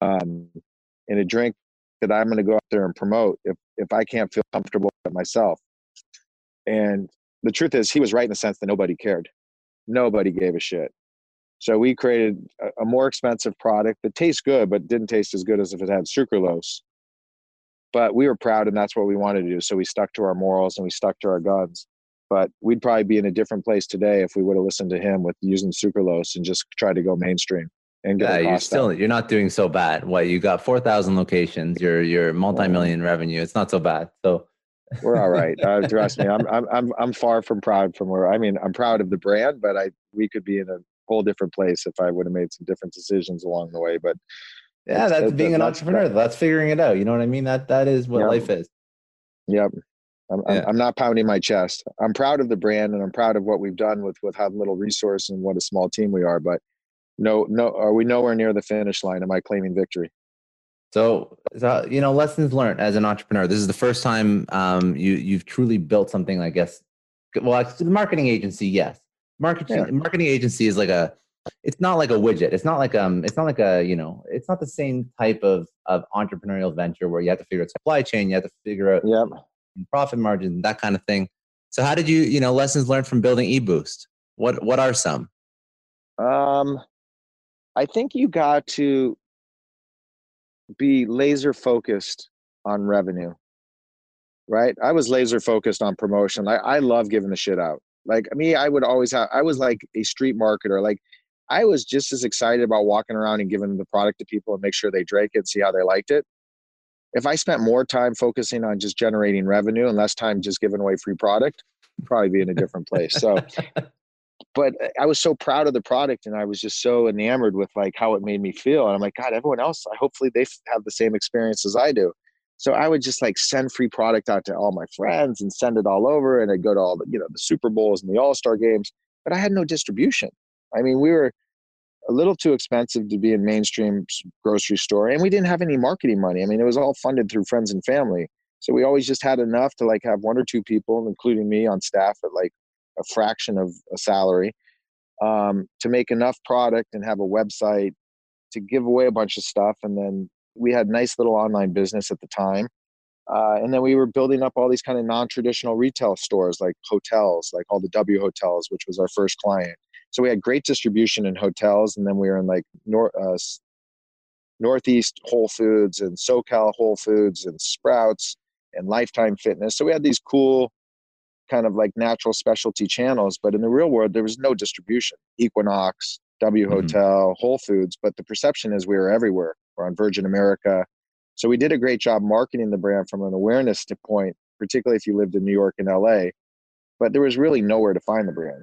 um, in a drink that I'm going to go out there and promote if if I can't feel comfortable with myself? And the truth is, he was right in the sense that nobody cared. Nobody gave a shit. So we created a, a more expensive product that tastes good, but didn't taste as good as if it had sucralose. But we were proud, and that's what we wanted to do. So we stuck to our morals and we stuck to our guns but we'd probably be in a different place today if we would have listened to him with using sucralose and just tried to go mainstream and get yeah, you're still you're not doing so bad. What you got four thousand locations, you're you're multi million revenue. It's not so bad. So We're all right. Uh, trust me, I'm, I'm, I'm, I'm far from proud from where, I mean, I'm proud of the brand, but I, we could be in a whole different place if I would have made some different decisions along the way. But yeah, that's being an entrepreneur. That's figuring it out. You know what I mean? That, that is what Yep. life is. Yep. I'm, Yeah. I'm, I'm not pounding my chest. I'm proud of the brand and I'm proud of what we've done with, with how little resource and what a small team we are. But no, no, are we nowhere near the finish line? Am I claiming victory? So, so you know, lessons learned as an entrepreneur. This is the first time um, you you've truly built something. I guess. Well, it's the marketing agency, yes. Marketing Yeah. marketing agency is like a. It's not like a widget. It's not like um. It's not like a you know. It's not the same type of of entrepreneurial venture where you have to figure out supply chain. You have to figure out Yep. Profit margin, that kind of thing. So, how did you you know lessons learned from building eBoost? What what are some? Um, I think you got to be laser focused on revenue, right? I was laser focused on promotion. I, I love giving the shit out. Like me, I would always have, I was like a street marketer. Like I was just as excited about walking around and giving the product to people and make sure they drank it and see how they liked it. If I spent more time focusing on just generating revenue and less time just giving away free product, I'd probably be in a different place. So but eh, I was so proud of the product and I was just so enamored with like how it made me feel. And I'm like, God, everyone else, hopefully they have the same experience as I do. So I would just like send free product out to all my friends and send it all over. And I'd go to all the, you know, the Super Bowls and the All Star games, but I had no distribution. I mean, we were a little too expensive to be in mainstream grocery store and we didn't have any marketing money. I mean, it was all funded through friends and family. So we always just had enough to like have one or two people, including me on staff at like a fraction of a salary um, to make enough product and have a website to give away a bunch of stuff and then we had nice little online business at the time uh, and then we were building up all these kind of non-traditional retail stores like hotels like all the w hotels which was our first client so we had great distribution in hotels and then we were in like nor- uh, northeast whole foods and socal whole foods and sprouts and lifetime fitness. So we had these cool kind of like natural specialty channels but in the real world there was no distribution. Equinox w Mhm. hotel whole foods but the perception is we were everywhere. We're on virgin america. So we did a great job marketing the brand from an awareness point particularly if you lived in new york and la but there was really nowhere to find the brand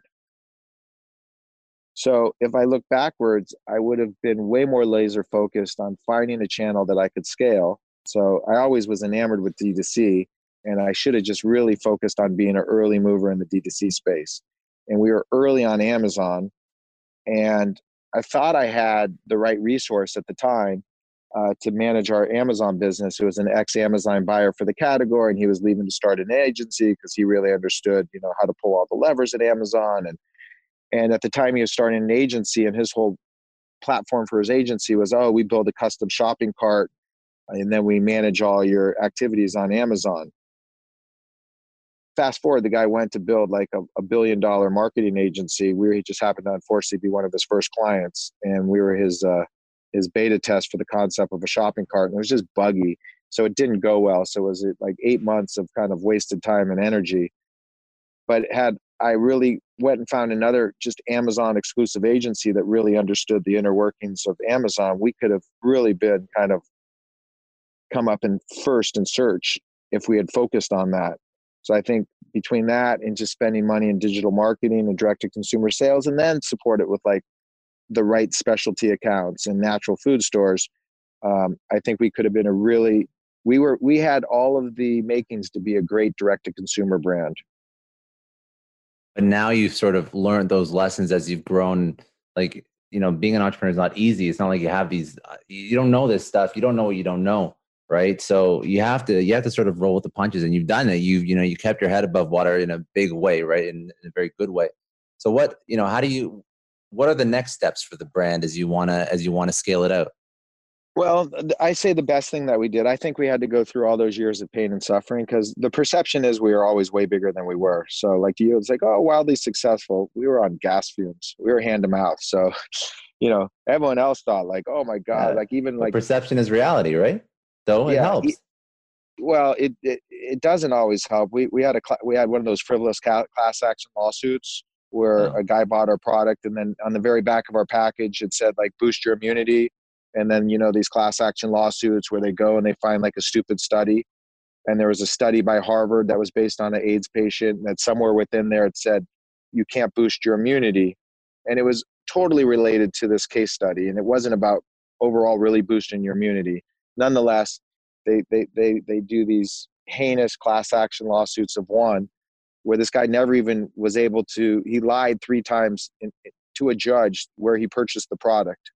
so if i look backwards i would have been way more laser focused on finding a channel that i could scale so i always was enamored with d2c and I should have just really focused on being an early mover in the D2C space. And we were early on Amazon, and I thought I had the right resource at the time uh, to manage our Amazon business. Who was an ex-Amazon buyer for the category, and he was leaving to start an agency because he really understood, you know, how to pull all the levers at Amazon. And and at the time, he was starting an agency, and his whole platform for his agency was, oh, we build a custom shopping cart, and then we manage all your activities on Amazon fast forward, the guy went to build like a, a billion dollar marketing agency. We he just happened to unfortunately be one of his first clients, and we were his uh, his beta test for the concept of a shopping cart, and it was just buggy, so it didn't go well. So it was like eight months of kind of wasted time and energy. But it had I really went and found another just Amazon exclusive agency that really understood the inner workings of Amazon, we could have really been kind of come up in first in search if we had focused on that. So I think between that and just spending money in digital marketing and direct to consumer sales, and then support it with like the right specialty accounts and natural food stores, um, I think we could have been a really we were we had all of the makings to be a great direct to consumer brand. But now you've sort of learned those lessons as you've grown. Like you know, being an entrepreneur is not easy. It's not like you have these. uh, You don't know this stuff. You don't know what you don't know, right? So you have to you have to sort of roll with the punches, and you've done it. You you know you kept your head above water in a big way, right? In, in a very good way. So what you know? How do you? What are the next steps for the brand as you wanna as you wanna scale it out? Well, I say the best thing that we did. I think we had to go through all those years of pain and suffering because the perception is we were always way bigger than we were. So, like you, it's like, oh, wildly successful. We were on gas fumes. We were hand to mouth. So, you know, everyone else thought like, oh my god, Yeah. like even Like perception is reality, right? So it Yeah, helps. well, it, it it doesn't always help. We we had a we had one of those frivolous class action lawsuits where Oh. a guy bought our product and then on the very back of our package it said like boost your immunity, and then you know these class action lawsuits where they go and they find like a stupid study, and there was a study by Harvard that was based on an AIDS patient that somewhere within there it said you can't boost your immunity, and it was totally related to this case study, and it wasn't about overall really boosting your immunity. Nonetheless, they they they they do these heinous class action lawsuits of one where this guy never even was able to he lied three times in, to a judge where he purchased the product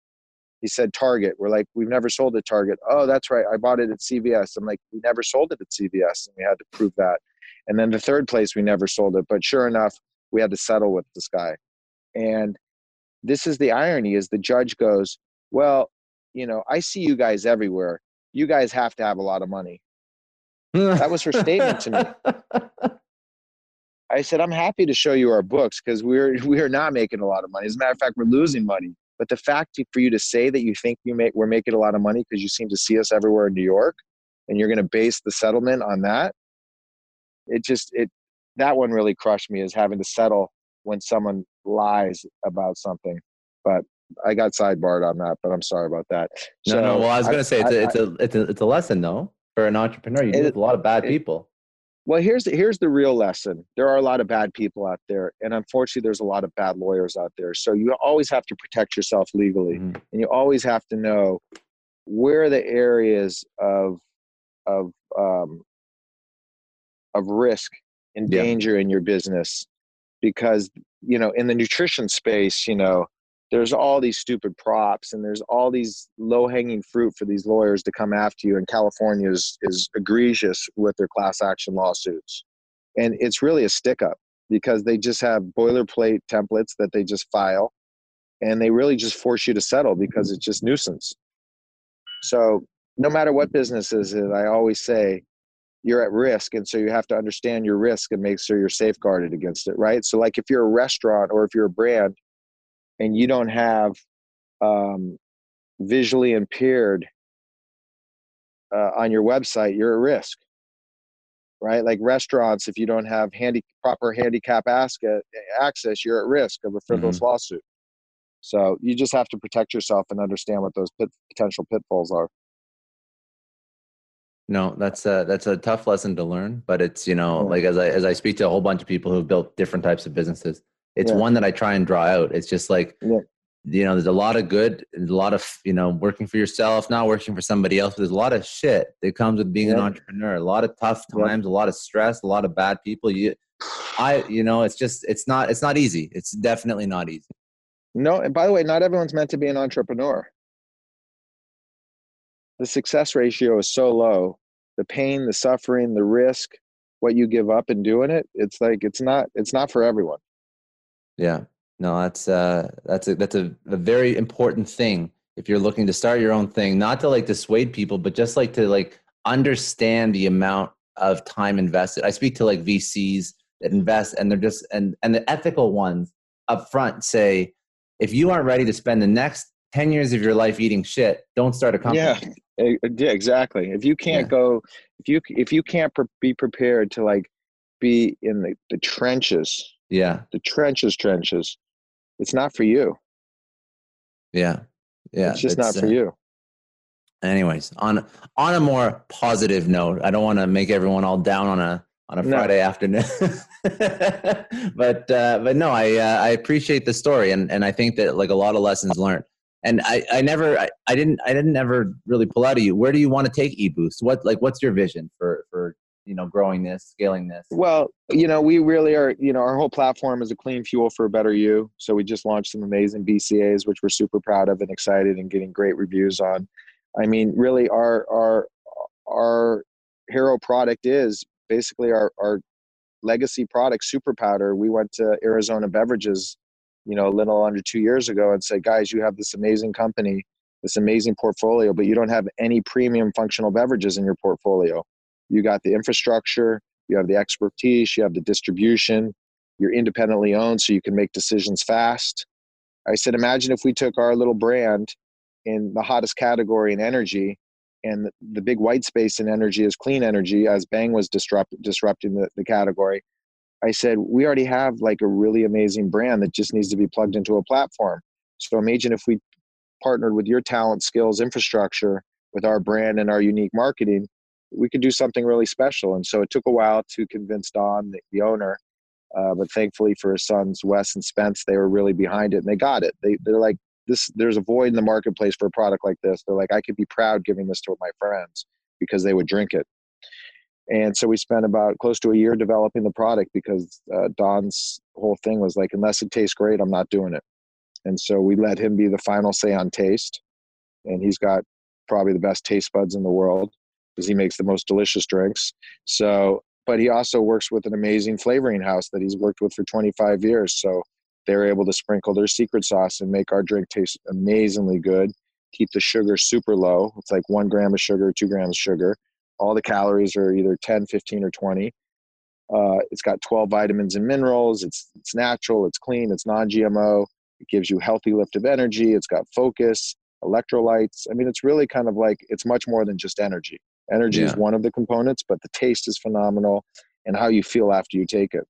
he said target. We're like we've never sold at target. Oh that's right. I bought it at cvs i'm like we never sold it at cvs and we had to prove that. And then the third place we never sold it but sure enough we had to settle with this guy. And this is the irony is the judge goes well you know i see you guys everywhere. You guys have to have a lot of money. That was her statement to me. I said, I'm happy to show you our books because we're we're not making a lot of money. As a matter of fact, we're losing money. But the fact for you to say that you think you make we're making a lot of money because you seem to see us everywhere in New York, and you're going to base the settlement on that, it just it that one really crushed me is having to settle when someone lies about something. But I got sidebarred on that, but I'm sorry about that. No, so no. Well, I was going to say it's, I, a, it's a it's a it's a lesson though for an entrepreneur. You deal with a lot of bad it, people. Well, here's the, here's the real lesson. There are a lot of bad people out there, and unfortunately, there's a lot of bad lawyers out there. So you always have to protect yourself legally, mm-hmm. and you always have to know where the areas of of um, of risk and danger yeah. in your business, because you know in the nutrition space, you know there's all these stupid props and there's all these low hanging fruit for these lawyers to come after you and california is, is egregious with their class action lawsuits. And it's really a stick up because they just have boilerplate templates that they just file and they really just force you to settle because it's just nuisance. So no matter what business is it i always say you're at risk and so you have to understand your risk and make sure you're safeguarded against it right? So like if you're a restaurant or if you're a brand and you don't have um, visually impaired uh, on your website, you're at risk, right? Like restaurants, if you don't have handy proper handicap access, you're at risk of a frivolous mm-hmm. lawsuit. So you just have to protect yourself and understand what those pit, potential pitfalls are. No, that's a that's a tough lesson to learn, but it's you know like as I as I speak to a whole bunch of people who've built different types of businesses, it's yeah. one that I try and draw out. It's just like yeah. you know, there's a lot of good, a lot of you know, working for yourself, not working for somebody else. There's a lot of shit that comes with being yeah. an entrepreneur. A lot of tough times, a lot of stress, a lot of bad people. You, I, you know, it's just it's not it's not easy. It's definitely not easy. No, and by the way, not everyone's meant to be an entrepreneur. The success ratio is so low. The pain, the suffering, the risk, what you give up in doing it, it's like it's not it's not for everyone. Yeah. No, that's uh that's a that's a, a very important thing if you're looking to start your own thing, not to like dissuade people, but just like to like understand the amount of time invested. I speak to like VCs that invest and they're just and and the ethical ones up front say if you aren't ready to spend the next 10 years of your life eating shit, don't start a company. Yeah. Yeah, exactly. If you can't yeah. go if you if you can't pre- be prepared to like be in the, the trenches yeah. The trenches, trenches. It's not for you. Yeah. Yeah. It's just it's, not for uh, you. Anyways, on on a more positive note, I don't want to make everyone all down on a on a no. Friday afternoon. but uh, but no, I uh, I appreciate the story, and and I think that like a lot of lessons learned. And I I never I, I didn't I didn't ever really pull out of you. Where do you want to take eBoost? What like what's your vision for you know growing this scaling this? Well you know we really are you know our whole platform is a clean fuel for a better you. So we just launched some amazing BCAAs which we're super proud of and excited and getting great reviews on. I mean really our our our hero product is basically our our legacy product super powder. We went to arizona beverages you know a little under two years ago and said guys you have this amazing company this amazing portfolio but you don't have any premium functional beverages in your portfolio you got the infrastructure, you have the expertise, you have the distribution, you're independently owned so you can make decisions fast. I said, imagine if we took our little brand in the hottest category in energy and the big white space in energy is clean energy as Bang was disrupt, disrupting the, the category. I said, we already have like a really amazing brand that just needs to be plugged into a platform. So imagine if we partnered with your talent, skills, infrastructure with our brand and our unique marketing we could do something really special. And so it took a while to convince Don, the, the owner, uh, but thankfully for his sons Wes and Spence, they were really behind it and they got it. They they're like this. There's a void in the marketplace for a product like this. They're like I could be proud giving this to my friends because they would drink it. And so we spent about close to a year developing the product because uh, Don's whole thing was like, unless it tastes great, I'm not doing it. And so we let him be the final say on taste. And he's got probably the best taste buds in the world because he makes the most delicious drinks. So, but he also works with an amazing flavoring house that he's worked with for 25 years. So they're able to sprinkle their secret sauce and make our drink taste amazingly good. Keep the sugar super low. It's like one gram of sugar, two grams of sugar. All the calories are either 10, 15, or 20. Uh, it's got 12 vitamins and minerals. It's, it's natural, it's clean, it's non GMO. It gives you healthy lift of energy. It's got focus, electrolytes. I mean, it's really kind of like it's much more than just energy. Energy yeah. is one of the components, but the taste is phenomenal and how you feel after you take it.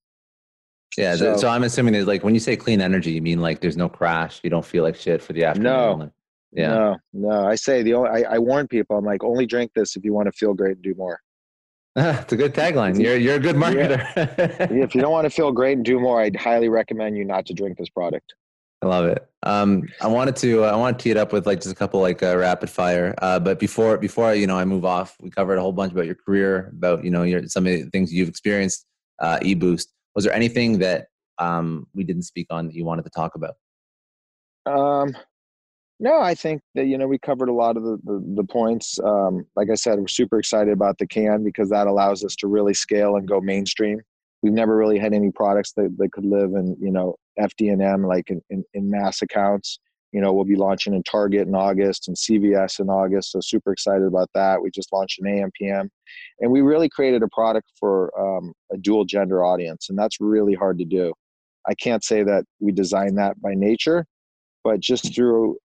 Yeah, so, so I'm assuming that like when you say clean energy, you mean like there's no crash, you don't feel like shit for the afternoon. No, yeah, no, no. I say the only I, I warn people. I'm like, only drink this if you want to feel great and do more. it's a good tagline. You're you're a good marketer. Yeah. if you don't want to feel great and do more, I'd highly recommend you not to drink this product. I love it. Um, I wanted to I want to tee it up with like just a couple like uh, rapid fire. Uh, but before before you know I move off, we covered a whole bunch about your career, about you know your some of the things you've experienced. Uh, eBoost. Was there anything that um, we didn't speak on that you wanted to talk about? Um, no, I think that you know we covered a lot of the the, the points. Um, like I said, we're super excited about the can because that allows us to really scale and go mainstream. We've never really had any products that, that could live in you know FD&M like in, in, in mass accounts. You know, we'll be launching in Target in August and CVS in August. So super excited about that. We just launched an AMPM, and we really created a product for um, a dual gender audience, and that's really hard to do. I can't say that we designed that by nature, but just through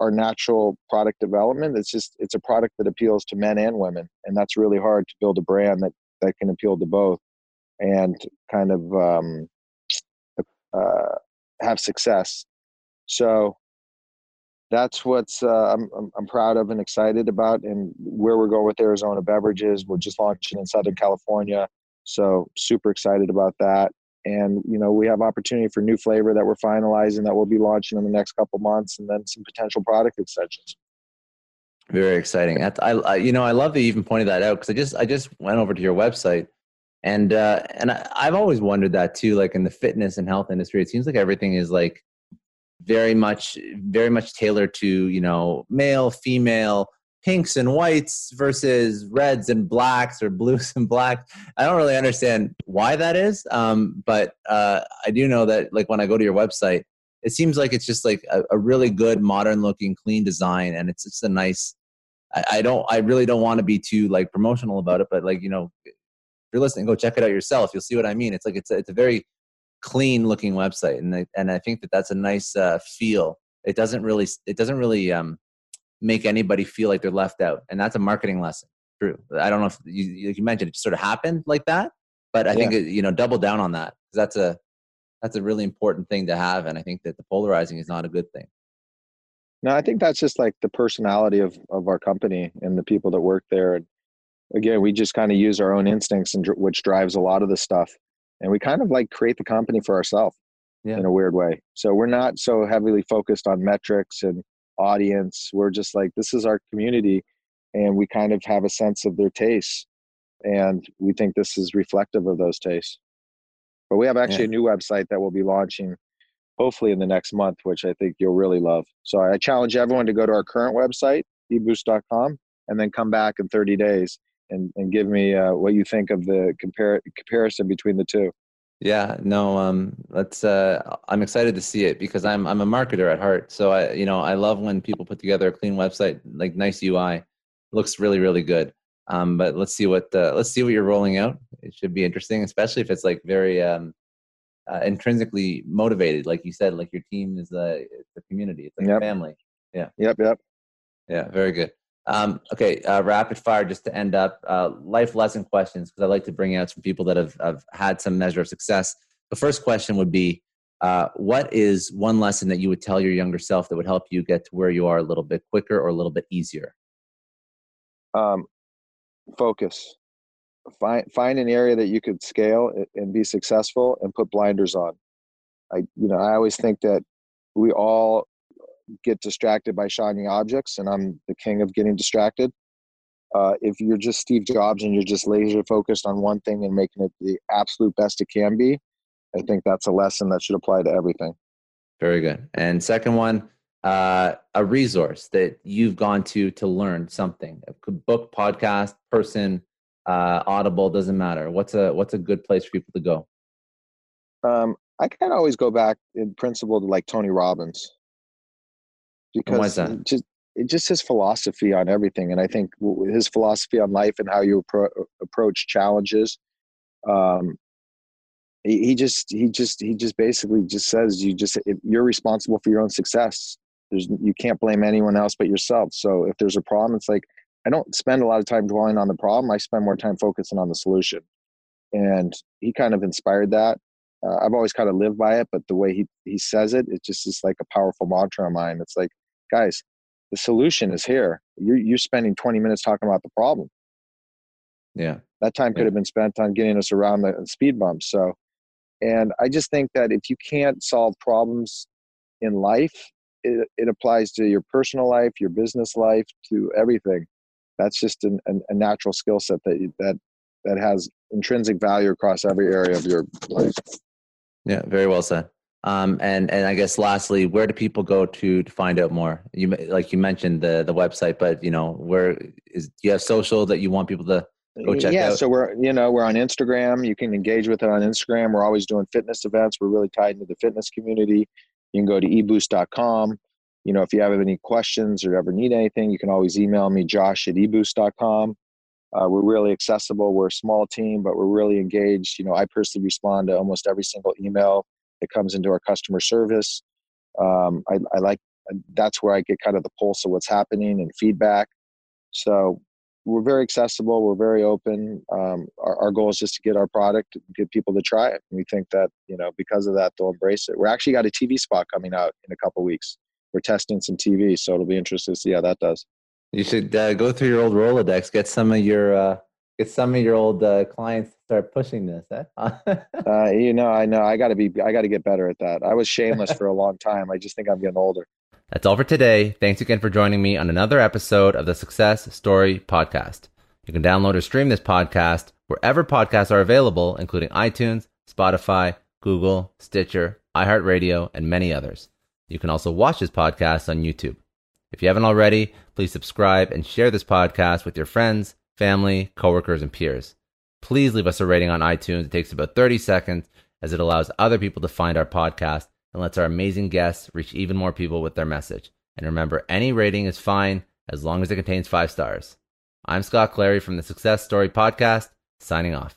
our natural product development, it's just it's a product that appeals to men and women, and that's really hard to build a brand that that can appeal to both, and kind of um, uh, have success. So that's what's uh, I'm, I'm, proud of and excited about, and where we're going with Arizona Beverages. We're just launching in Southern California, so super excited about that. And you know we have opportunity for new flavor that we're finalizing that we'll be launching in the next couple months, and then some potential product extensions. Very exciting. I, I you know I love that you even pointed that out because I just I just went over to your website and uh, and I, I've always wondered that too. Like in the fitness and health industry, it seems like everything is like very much very much tailored to you know male, female, pinks and whites versus reds and blacks or blues and blacks. I don't really understand why that is, um, but uh, I do know that like when I go to your website, it seems like it's just like a, a really good, modern looking, clean design, and it's just a nice. I, I don't. I really don't want to be too like promotional about it, but like you know, you're listening, go check it out yourself. You'll see what I mean. It's like it's a, it's a very clean looking website, and I, and I think that that's a nice uh, feel. It doesn't really it doesn't really um, make anybody feel like they're left out, and that's a marketing lesson. True. I don't know if you, you mentioned it just sort of happened like that, but I yeah. think it, you know double down on that because that's a that's a really important thing to have, and I think that the polarizing is not a good thing. No, I think that's just like the personality of of our company and the people that work there. And again, we just kind of use our own instincts, and which drives a lot of the stuff. And we kind of like create the company for ourselves yeah. in a weird way. So we're not so heavily focused on metrics and audience. We're just like, this is our community, and we kind of have a sense of their tastes. And we think this is reflective of those tastes. But we have actually yeah. a new website that we'll be launching hopefully in the next month, which I think you'll really love. So I challenge everyone to go to our current website, eboost.com, and then come back in 30 days and, and give me uh, what you think of the compare, comparison between the two. Yeah, no, um, let's. Uh, I'm excited to see it because I'm I'm a marketer at heart. So I, you know, I love when people put together a clean website, like nice UI, it looks really really good. Um, but let's see what uh, let's see what you're rolling out. It should be interesting, especially if it's like very um, uh, intrinsically motivated, like you said. Like your team is the the community, it's like yep. a family. Yeah. Yep. Yep. Yeah. Very good. Um, okay, uh, rapid fire just to end up. Uh, life lesson questions because I like to bring out some people that have, have had some measure of success. The first question would be uh, What is one lesson that you would tell your younger self that would help you get to where you are a little bit quicker or a little bit easier? Um, focus. Find find an area that you could scale and be successful, and put blinders on. I you know I always think that we all get distracted by shiny objects, and I'm the king of getting distracted. Uh, if you're just Steve Jobs and you're just laser focused on one thing and making it the absolute best it can be, I think that's a lesson that should apply to everything. Very good. And second one, uh, a resource that you've gone to to learn something, a book, podcast, person, uh, Audible, doesn't matter. What's a what's a good place for people to go? Um, I can always go back in principle to like Tony Robbins because just it just his philosophy on everything, and I think his philosophy on life and how you appro- approach challenges. Um, he, he just he just he just basically just says you just you're responsible for your own success. There's you can't blame anyone else but yourself. So if there's a problem, it's like I don't spend a lot of time dwelling on the problem. I spend more time focusing on the solution. And he kind of inspired that. Uh, I've always kind of lived by it, but the way he, he says it, it just is like a powerful mantra of mine. It's like, guys, the solution is here. You're, you're spending 20 minutes talking about the problem. Yeah. That time could yeah. have been spent on getting us around the speed bumps. So, and I just think that if you can't solve problems in life, it, it applies to your personal life, your business life, to everything. That's just an, an, a natural skill set that that that has intrinsic value across every area of your life. Yeah, very well said. Um, and and I guess lastly, where do people go to to find out more? You like you mentioned the the website, but you know where is do you have social that you want people to go check yeah, out? so we're you know we're on Instagram. You can engage with it on Instagram. We're always doing fitness events. We're really tied into the fitness community. You can go to eboost.com. You know, if you have any questions or ever need anything, you can always email me, josh at eboost.com. Uh, we're really accessible. We're a small team, but we're really engaged. You know, I personally respond to almost every single email that comes into our customer service. Um, I, I like that's where I get kind of the pulse of what's happening and feedback. So we're very accessible. We're very open. Um, our, our, goal is just to get our product, get people to try it. And we think that you know because of that they'll embrace it. We're actually got a TV spot coming out in a couple weeks. We're testing some TV, so it'll be interesting to see how that does. You should uh, go through your old Rolodex, get some of your uh, get some of your old uh, clients to start pushing this. Eh? uh, you know, I know I got to be, I got to get better at that. I was shameless for a long time. I just think I'm getting older. That's all for today. Thanks again for joining me on another episode of the Success Story Podcast. You can download or stream this podcast wherever podcasts are available, including iTunes, Spotify, Google, Stitcher, iHeartRadio, and many others. You can also watch this podcast on YouTube. If you haven't already, please subscribe and share this podcast with your friends, family, coworkers, and peers. Please leave us a rating on iTunes. It takes about 30 seconds as it allows other people to find our podcast and lets our amazing guests reach even more people with their message. And remember, any rating is fine as long as it contains five stars. I'm Scott Clary from the Success Story Podcast, signing off.